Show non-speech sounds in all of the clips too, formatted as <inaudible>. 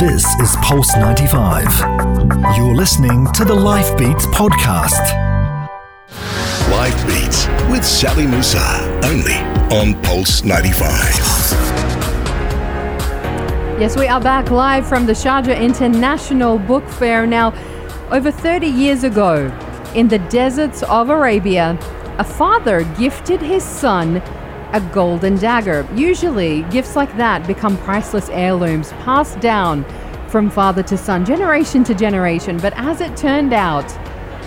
This is Pulse 95. You're listening to the Life Beats podcast. Life Beats with Sally Musa, only on Pulse 95. Yes, we are back live from the Sharjah International Book Fair. Now, over 30 years ago, in the deserts of Arabia, a father gifted his son a golden dagger. Usually, gifts like that become priceless heirlooms passed down from father to son, generation to generation. But as it turned out,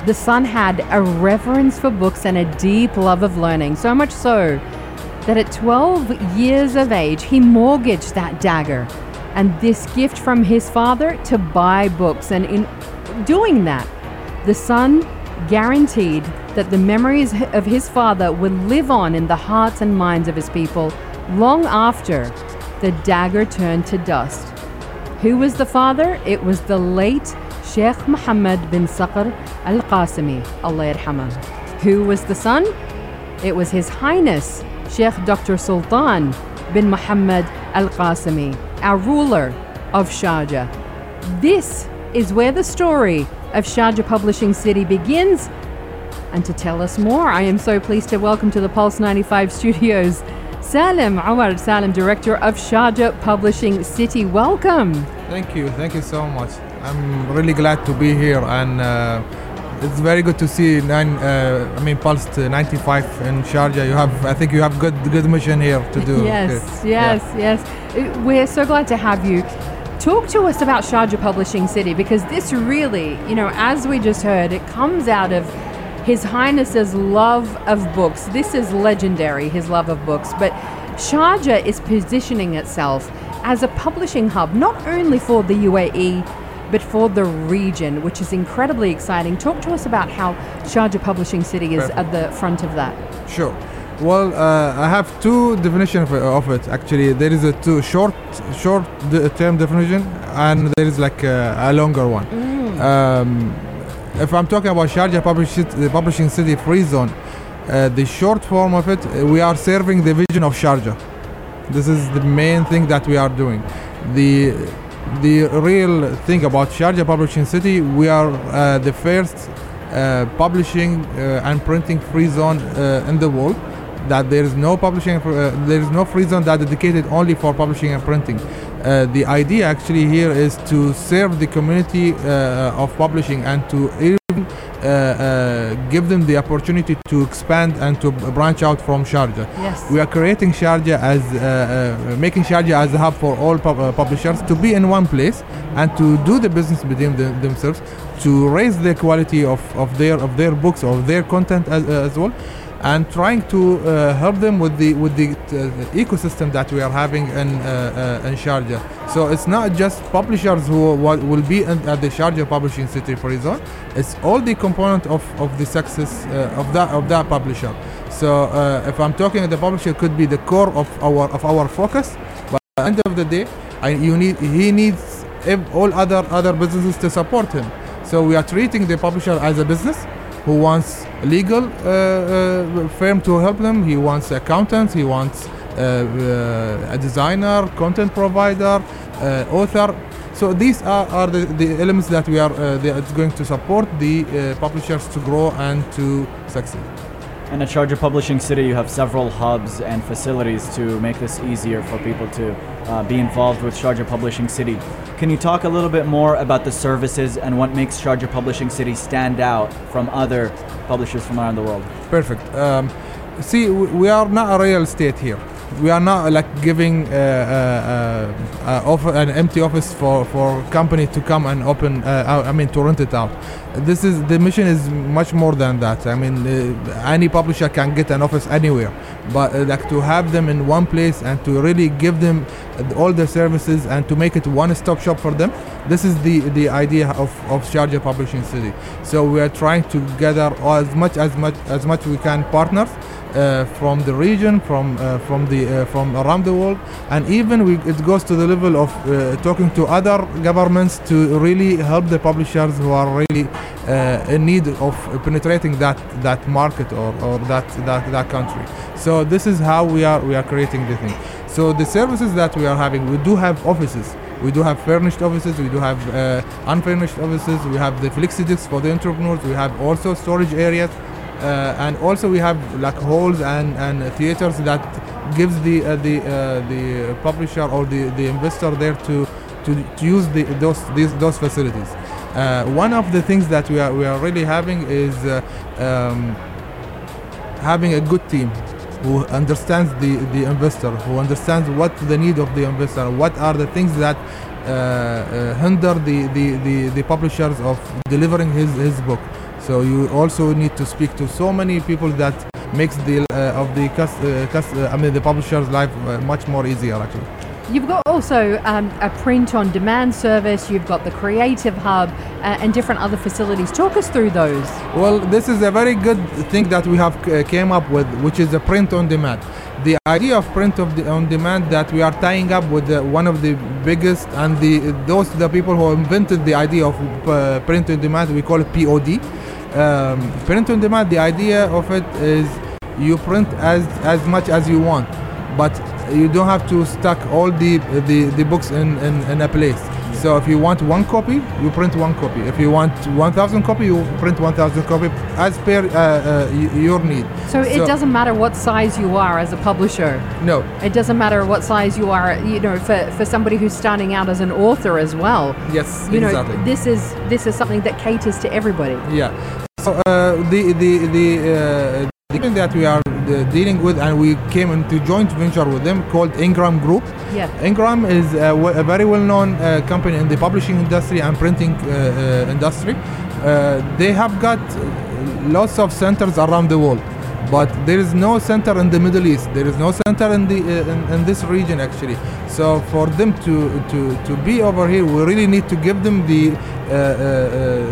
the son had a reverence for books and a deep love of learning, so much so that at 12 years of age, he mortgaged that dagger and this gift from his father to buy books. And in doing that, the son guaranteed that the memories of his father would live on in the hearts and minds of his people long after the dagger turned to dust. Who was the father? It was the late Sheikh Muhammad bin Saqr al Qasimi, Allah yarhamah. Who was the son? It was His Highness Sheikh Dr. Sultan bin Muhammad al Qasimi, our ruler of Sharjah. This is where the story of Sharjah Publishing City begins and to tell us more, I am so pleased to welcome to the Pulse 95 studios Salim Omar Salim, Director of Sharjah Publishing City. Welcome. Thank you. Thank you so much. I'm really glad to be here and uh, it's very good to see nine. Uh, I mean, Pulse 95 in Sharjah. You have, I think, you have good, good mission here to do. <laughs> yes, yes, yeah. yes. We're so glad to have you. Talk to us about Sharjah Publishing City because this really, you know, as we just heard, it comes out of his Highness's love of books. This is legendary, his love of books. But Sharjah is positioning itself as a publishing hub, not only for the UAE, but for the region, which is incredibly exciting. Talk to us about how Sharjah Publishing City is at the front of that. Sure. Well, uh, I have two definitions of it. Actually, there is a two short, short term definition, and there is like a, a longer one. Mm. Um, if I'm talking about Sharjah publishing, the publishing city free zone, uh, the short form of it, uh, we are serving the vision of Sharjah. This is the main thing that we are doing. The the real thing about Sharjah Publishing City, we are uh, the first uh, publishing uh, and printing free zone uh, in the world. That there is no publishing, there is no free zone that dedicated only for publishing and printing. Uh, the idea actually here is to serve the community uh, of publishing and to even uh, uh, give them the opportunity to expand and to branch out from Sharjah. Yes. We are creating Sharjah as uh, making Sharjah as a hub for all pub- publishers to be in one place and to do the business between the, themselves, to raise the quality of, of their of their books or their content as, as well and trying to uh, help them with the with the, uh, ecosystem that we are having in uh, uh in Sharjah. So it's not just publishers who will be at the Sharjah Publishing City Free Zone. It's all the component of, of the success of that of that publisher. So if I'm talking, the publisher could be the core of our of our focus. But at the end of the day, I, you need he needs all other other businesses to support him. So we are treating the publisher as a business who wants a legal uh, uh, firm to help them. He wants accountants. He wants uh, a designer, content provider, author. So these are, are the, the elements that we are that's going to support the publishers to grow and to succeed. And at Sharjah Publishing City, you have several hubs and facilities to make this easier for people to uh, be involved with Sharjah Publishing City. Can you talk a little bit more about the services and what makes Sharjah Publishing City stand out from other publishers from around the world? Perfect. Um, see, we are not a real estate here we are not like giving uh, uh, uh, offer an empty office for for company to come and open I mean to rent it out. This is the mission is much more than that. I mean any publisher can get an office anywhere. But like to have them in one place and to really give them all the services and to make it one-stop shop for them this is the the idea of of Sharjah Publishing City. So we are trying to gather as much as much as much we can partners uh, from the region, from uh, from the uh, from around the world, and even we, it goes to the level of uh, talking to other governments to really help the publishers who are really uh, in need of penetrating that that market or, or that, that that country. So this is how we are we are creating the thing. So the services that we are having, we do have offices. We do have furnished offices. We do have uh, unfurnished offices. We have the flexi for the entrepreneurs. We have also storage areas, uh, and also we have like halls and, and theaters that gives the uh, the uh, the publisher or the, the investor there to to, to use the, those these, those facilities. Uh, one of the things that we are we are really having is uh, um, having a good team who understands the, the investor, who understands what the need of the investor, what are the things that uh, uh, hinder the, the, the, the publishers of delivering his, his book. So you also need to speak to so many people that makes the uh, of the cus- uh, cus- uh, I mean the publisher's life uh, much more easier actually. You've got also um, a print on demand service, you've got the Creative Hub, uh, and different other facilities. Talk us through those. Well, this is a very good thing that we have uh, came up with, which is the print on demand. The idea of print of the, on demand that we are tying up with the, one of the biggest and the those the people who invented the idea of uh, print on demand. We call it POD. Um, print on demand. The idea of it is you print as as much as you want, but you don't have to stack all the the, the books in, in, in a place. So if you want one copy, you print one copy. If you want 1,000 copy, you print 1,000 copy as per uh, uh, your need. So, it doesn't matter what size you are as a publisher. No, It doesn't matter what size you are, you know, for, for somebody who's starting out as an author as well. yes, You know, this is this is something that caters to everybody. Yeah. So uh, the the the uh, thing that we are uh, dealing with, and we came into joint venture with them called Ingram Group. Yeah. Ingram is a, a very well-known uh, company in the publishing industry and printing uh, uh, industry. Uh, they have got lots of centers around the world, but there is no center in the Middle East. There is no center in the uh, in, in this region actually. So for them to to to be over here, we really need to give them the uh, uh, uh,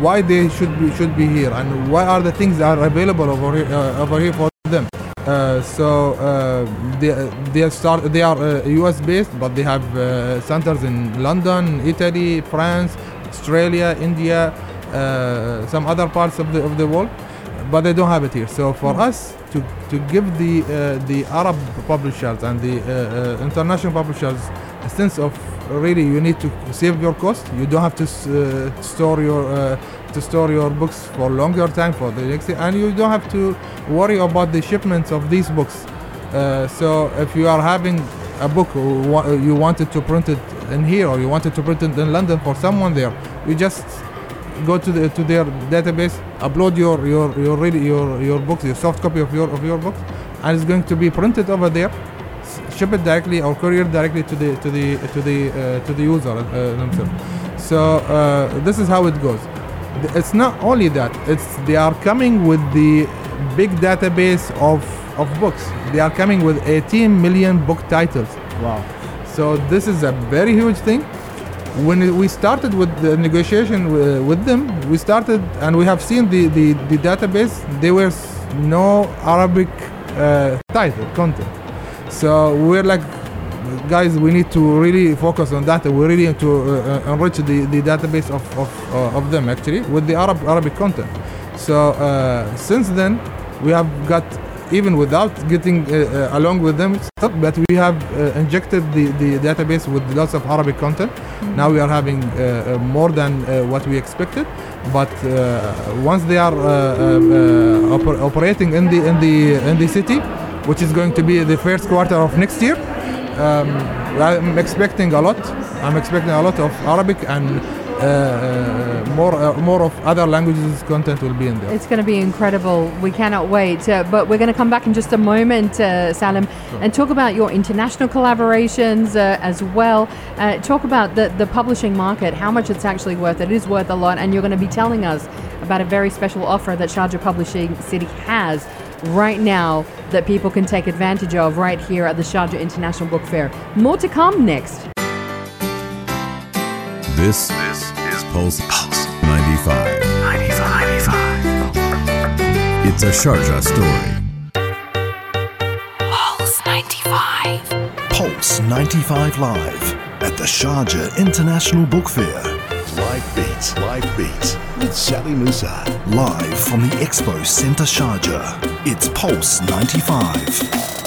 why they should be should be here and why are the things that are available over here uh, over here for them. So they they start they are U.S. based, but they have centers in London, Italy, France, Australia, India, some other parts of the of the world, but they don't have it here. So for us to to give the uh, the Arab publishers and the uh, uh, international publishers a sense of really you need to save your cost. You don't have to uh, store your uh, to store your books for longer time for the next and you don't have to worry about the shipments of these books. So if you are having a book you wanted to print it in here or you wanted to print it in London for someone there, you just go to the to their database, upload your your your really your your books, your soft copy of your of your books, and it's going to be printed over there, ship it directly or courier directly to the to the to the uh, to the user uh, themselves. So uh, this is how it goes. It's not only that; it's they are coming with the big database of of books. They are coming with 18 million book titles. Wow. So this is a very huge thing. When we started with the negotiation with them, we started and we have seen the, the, the database. There was no Arabic uh, title content. So we're like, guys, we need to really focus on that. We really need to uh, uh, enrich the, the database of, of, uh, of them actually with the Arab Arabic content. So uh, since then, we have got even without getting uh, uh, along with them, but we have uh, injected the, the database with lots of Arabic content. Now we are having uh, more than uh, what we expected. But uh, once they are uh, uh, uh, oper- operating in the in the in the city, which is going to be the first quarter of next year, um, I'm expecting a lot. I'm expecting a lot of Arabic and uh, uh, more uh, more of other languages content will be in there. It's going to be incredible. We cannot wait. Uh, but we're going to come back in just a moment, uh, Salim, and talk about your international collaborations uh, as well. Uh, talk about the, the publishing market, how much it's actually worth. It is worth a lot. And you're going to be telling us about a very special offer that Sharjah Publishing City has right now that people can take advantage of right here at the Sharjah International Book Fair. More to come next. This, this is Pulse, Pulse 95. 95. It's a Sharjah story. Pulse 95. Pulse 95 Live at the Sharjah International Book Fair. Live beats, live beats with Sally Musa. Live from the Expo Centre Sharjah. It's Pulse 95.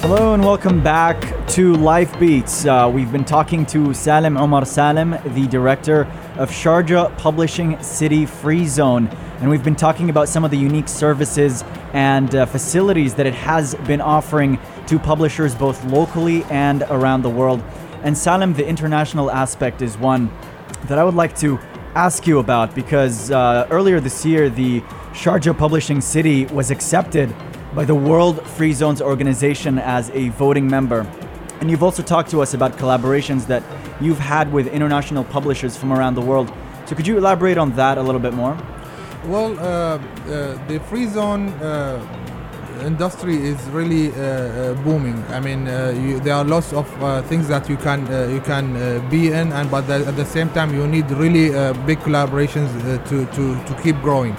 Hello and welcome back to Life Beats. Uh, we've been talking to Salim Omar Salim, the director of Sharjah Publishing City Free Zone, and we've been talking about some of the unique services and uh, facilities that it has been offering to publishers both locally and around the world. And Salim, the international aspect is one that I would like to ask you about because uh, earlier this year, the Sharjah Publishing City was accepted by the World Free Zones Organization as a voting member. And you've also talked to us about collaborations that you've had with international publishers from around the world. So could you elaborate on that a little bit more? Well, uh, uh, the free zone uh, industry is really uh, uh, booming. I mean, uh, you, there are lots of things that you can you can be in, and but the, at the same time, you need really big collaborations to, to to keep growing.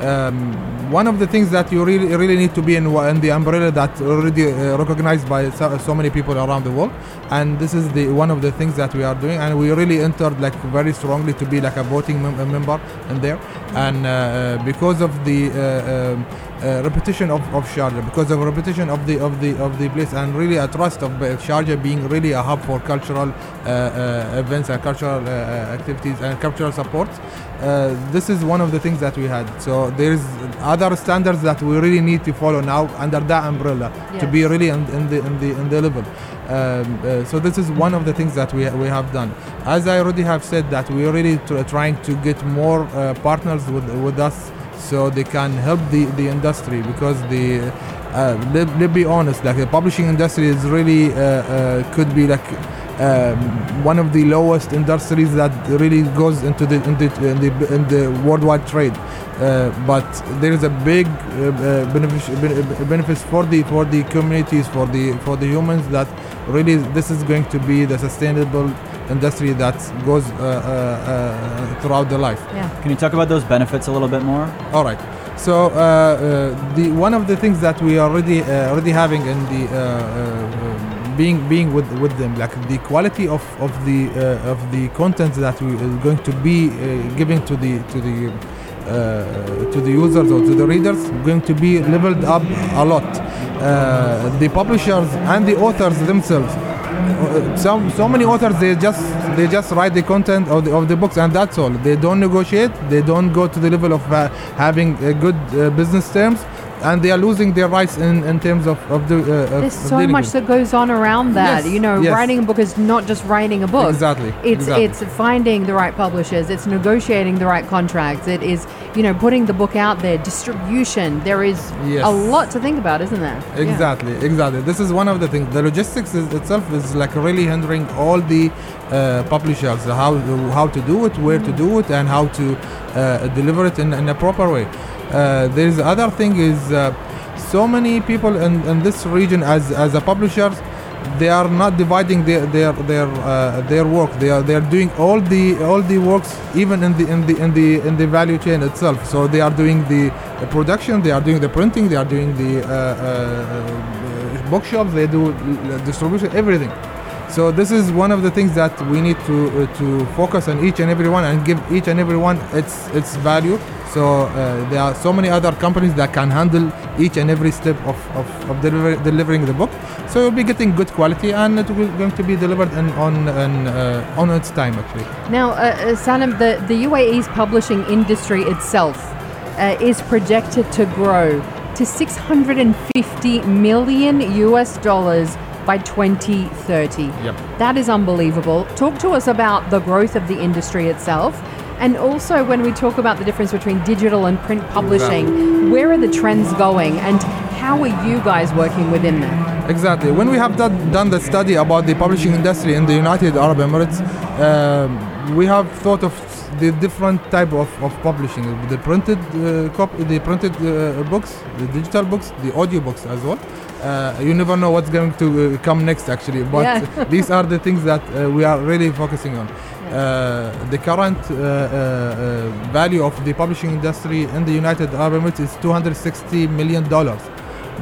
Um, one of the things that you really really need to be in, in the umbrella that's already uh, recognized by so, so many people around the world, and this is the one of the things that we are doing, and we really entered like very strongly to be like a voting mem- member in there, and uh, because of the uh, um, uh, repetition of, of Sharjah, because of repetition of the of the of the place, and really a trust of uh, Sharjah being really a hub for cultural uh, uh, events and cultural uh, uh, activities and cultural support. Uh, this is one of the things that we had. So there is other standards that we really need to follow now under that umbrella to be really in, in the in the in the level. Um, so this is one of the things that we we have done. As I already have said, that we are really tr- trying to get more uh, partners with with us so they can help the the industry because the uh, let, let's be honest like the publishing industry is really uh, uh, could be like um, one of the lowest industries that really goes into the in the, in the, in the worldwide trade. Uh, but there is a big uh, uh, benefits for the for the communities for the for the humans that really this is going to be the sustainable industry that goes uh, uh, uh, throughout the life Yeah. Can you talk about those benefits a little bit more? all right. So uh, uh, the one of the things that we are already uh, already having in the uh, uh, being being with with them, like the quality of of the uh, of the content that we are going to be uh, giving to the to the uh, to the users or to the readers, going to be leveled up a lot. Uh, the publishers and the authors themselves uh, so so many authors they just they just write the content of the, of the books and that's all. They don't negotiate. They don't go to the level of uh, having uh, good uh, business terms and they are losing their rights in, in terms of, of the uh, There's of so much with- that goes on around that. Yes, You know, yes. writing a book is not just writing a book. Exactly, It's exactly. it's finding the right publishers. It's negotiating the right contracts. It is you know putting the book out there. Distribution. There is Yes. a lot to think about, isn't there? Yeah. Exactly, exactly. This is one of the things. The logistics is, itself is like really hindering all the uh, publishers how how to do it, where to do it, and how to deliver it in, in a proper way. Uh, there is other thing is uh, so many people in, in this region as as a publishers. They are not dividing their their their uh, their work. They are they are doing all the all the works even in the in the in the in the value chain itself. So they are doing the uh, production, they are doing the printing, they are doing the uh, uh, uh, bookshops, they do uh, distribution, everything. So this is one of the things that we need to uh, to focus on each and every one and give each and every one its its value. So uh, there are so many other companies that can handle each and every step of, of, of deliver, delivering the book. So you'll be getting good quality and it will going to be delivered in, on in, uh, on its time actually. Now, uh, uh, Salim, the, the UAE's publishing industry itself uh, is projected to grow to 650 million US dollars by 2030. Yep. That is unbelievable. Talk to us about the growth of the industry itself. And also, when we talk about the difference between digital and print publishing, where are the trends going and how are you guys working within that? Exactly. When we have done, done the study about the publishing industry in the United Arab Emirates, um, we have thought of the different type of, of publishing: the printed uh, copy, the printed uh, books, the digital books, the audio books as well. Uh, you never know what's going to uh, come next, actually. But Yeah. <laughs> these are the things that uh, we are really focusing on. Uh, the current uh, uh, uh, value of the publishing industry in the United Arab Emirates is 260 million dollars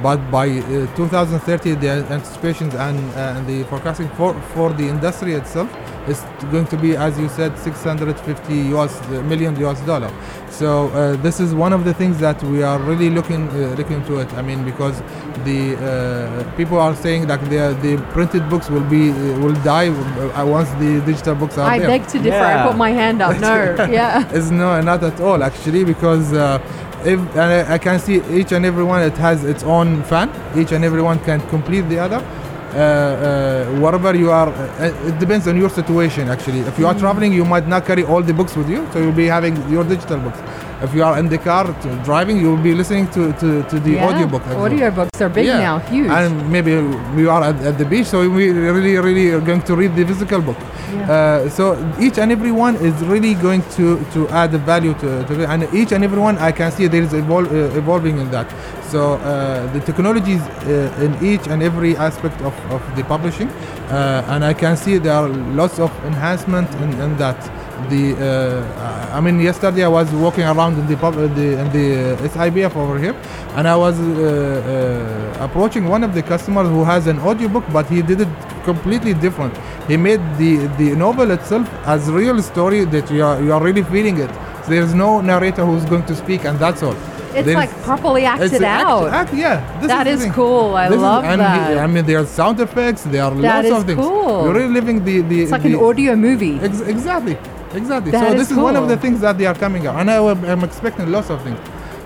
but by uh, 2030 the anticipations and, uh, and the forecasting for, for the industry itself is going to be, as you said, 650 US uh, million US dollar. So uh, this is one of the things that we are really looking uh, looking into it. I mean, because the uh, people are saying that the the printed books will be uh, will die uh, once the digital books are I there. beg to differ. I put my hand up. No. <laughs> Yeah. <laughs> Is no, not at all actually, because uh, if and I, I can see each and every one, it has its own fan. Each and every one can complete the other. Uh, uh, wherever you are, uh, it depends on your situation actually. If you are traveling, you might not carry all the books with you, so you'll be having your digital books. If you are in the car driving, you will be listening to, to, to the yeah. audiobook. Audiobooks are big Yeah. now. Huge. And maybe we are at, at the beach, so we really, really are going to read the physical book. Yeah. Uh, so each and every one is really going to, to add value to, to it. And each and every one, I can see there is evol- uh, evolving in that. So uh, the technologies uh, in each and every aspect of, of the publishing, uh, and I can see there are lots of enhancement in, in that. The uh, I mean, yesterday I was walking around in the pub, uh, the, in the uh, SIBF over here, and I was uh, uh, approaching one of the customers who has an audiobook, but he did it completely different. He made the the novel itself as real story that you are you are really feeling it. So there is no narrator who's going to speak, and that's all. it's There like properly acted it's out. act- yeah, this That is cool. I This is- love and he- that. I mean, there are sound effects. There are That lots is of things. cool. You're really living the the. it's like the, an audio movie. Ex- exactly, exactly. That so is this is one of the things that they are coming out, and I, am- expecting lots of things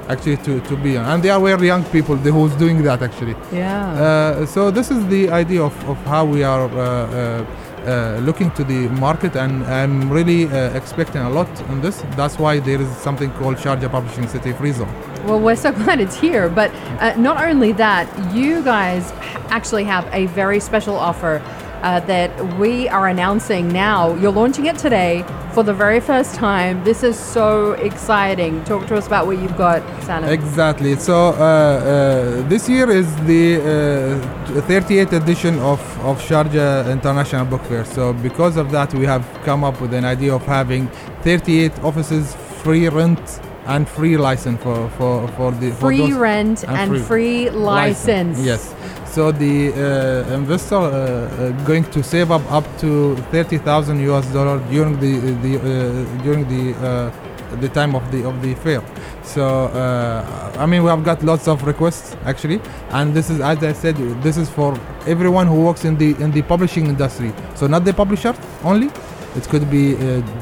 actually to, to be on. And they are very young people the, who's doing that actually. yeah. Uh, so this is the idea of, of how we are uh, uh, uh, looking to the market, and I'm really uh, expecting a lot in this. That's why there is something called Sharjah Publishing City Free Zone. Well, we're so <laughs> glad it's here. But uh, not only that, you guys actually have a very special offer uh, that we are announcing now. You're launching it today for the very first time. This is so exciting. Talk to us about what you've got, Salim. Exactly. So uh, uh, this year is the uh, 38th edition of, of Sharjah International Book Fair. So because of that, we have come up with an idea of having 38 offices, free rent and free license for, for, for the for free those- rent and, free free license. Yes. So the uh, investor uh, uh, going to save up up to 30,000 US dollar during the the uh, during the uh, the time of the of the fair. So uh, I mean we have got lots of requests actually, and this is as I said, this is for everyone who works in the in the publishing industry. So not the publisher only. It could be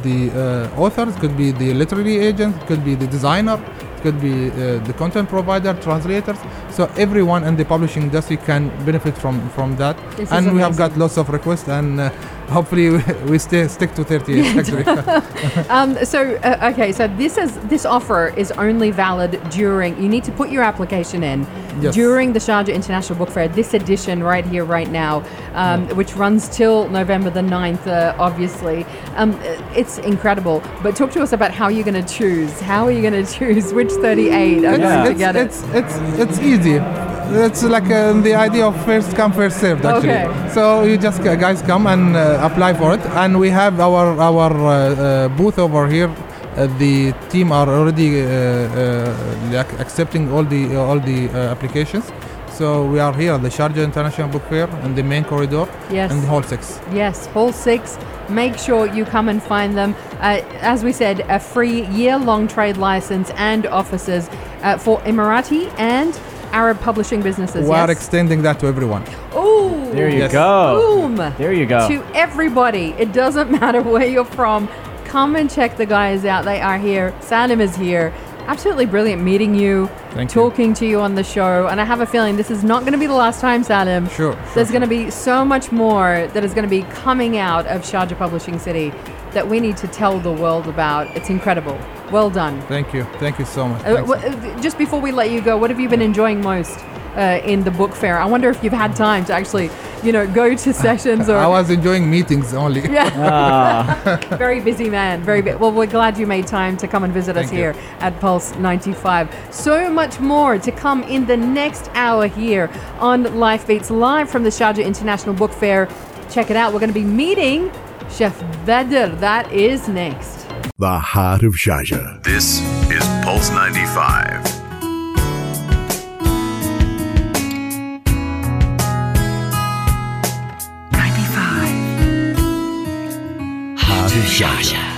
the author, it could be the literary agent, could be the designer, could be uh, the content provider, translators. So everyone in the publishing industry can benefit from from that. This is and we have got lots of requests, and uh, hopefully we, we stay stick to 38 <laughs> actually. <laughs> Um, so uh, okay, so this is this offer is only valid during. You need to put your application in Yes. during the Sharjah International Book Fair. This edition right here, right now, um, which runs till November the 9th, uh, obviously. Um, it's incredible. But talk to us about how you're going to choose. How are you going <laughs> to choose which 38 are it's, going to it's, get it? it's, it's, it's easy. It's like uh, the idea of first come first served actually. Okay. So you just uh, guys come and uh, apply for it, and we have our our uh, uh, booth over here. Uh, the team are already like accepting all the all the applications. So we are here at the Sharjah International Book Fair in the main corridor Yes. in Hall Six. Yes, Hall 6. Make sure you come and find them. Uh, as we said, a free year long trade license and offices uh, for Emirati and Arab publishing businesses. We are yes? extending that to everyone. Oh, There you Yes. go. Boom! There you go. To everybody. It doesn't <laughs> matter where you're from. Come and check the guys out. They are here. Salim is here. Absolutely brilliant meeting you, Thank you. talking to you on the show. And I have a feeling this is not going to be the last time, Salim. Sure, sure, There's going to be so much more that is going to be coming out of Sharjah Publishing City that we need to tell the world about. It's incredible. Well done. Thank you. Thank you so much. Uh, wh- uh, just before we let you go, what have you been enjoying most uh, in the book fair? I wonder if you've had time to actually, you know, go to sessions or. <laughs> I was enjoying meetings only. yeah, <laughs> Ah, <laughs> very busy man. Very bu- well. We're glad you made time to come and visit us Thank you. here at Pulse 95. So much more to come in the next hour here on Life Beats live from the Sharjah International Book Fair. Check it out. We're going to be meeting Chef Badr. That is next. The heart of Sharjah. This is Pulse 95. Sharjah.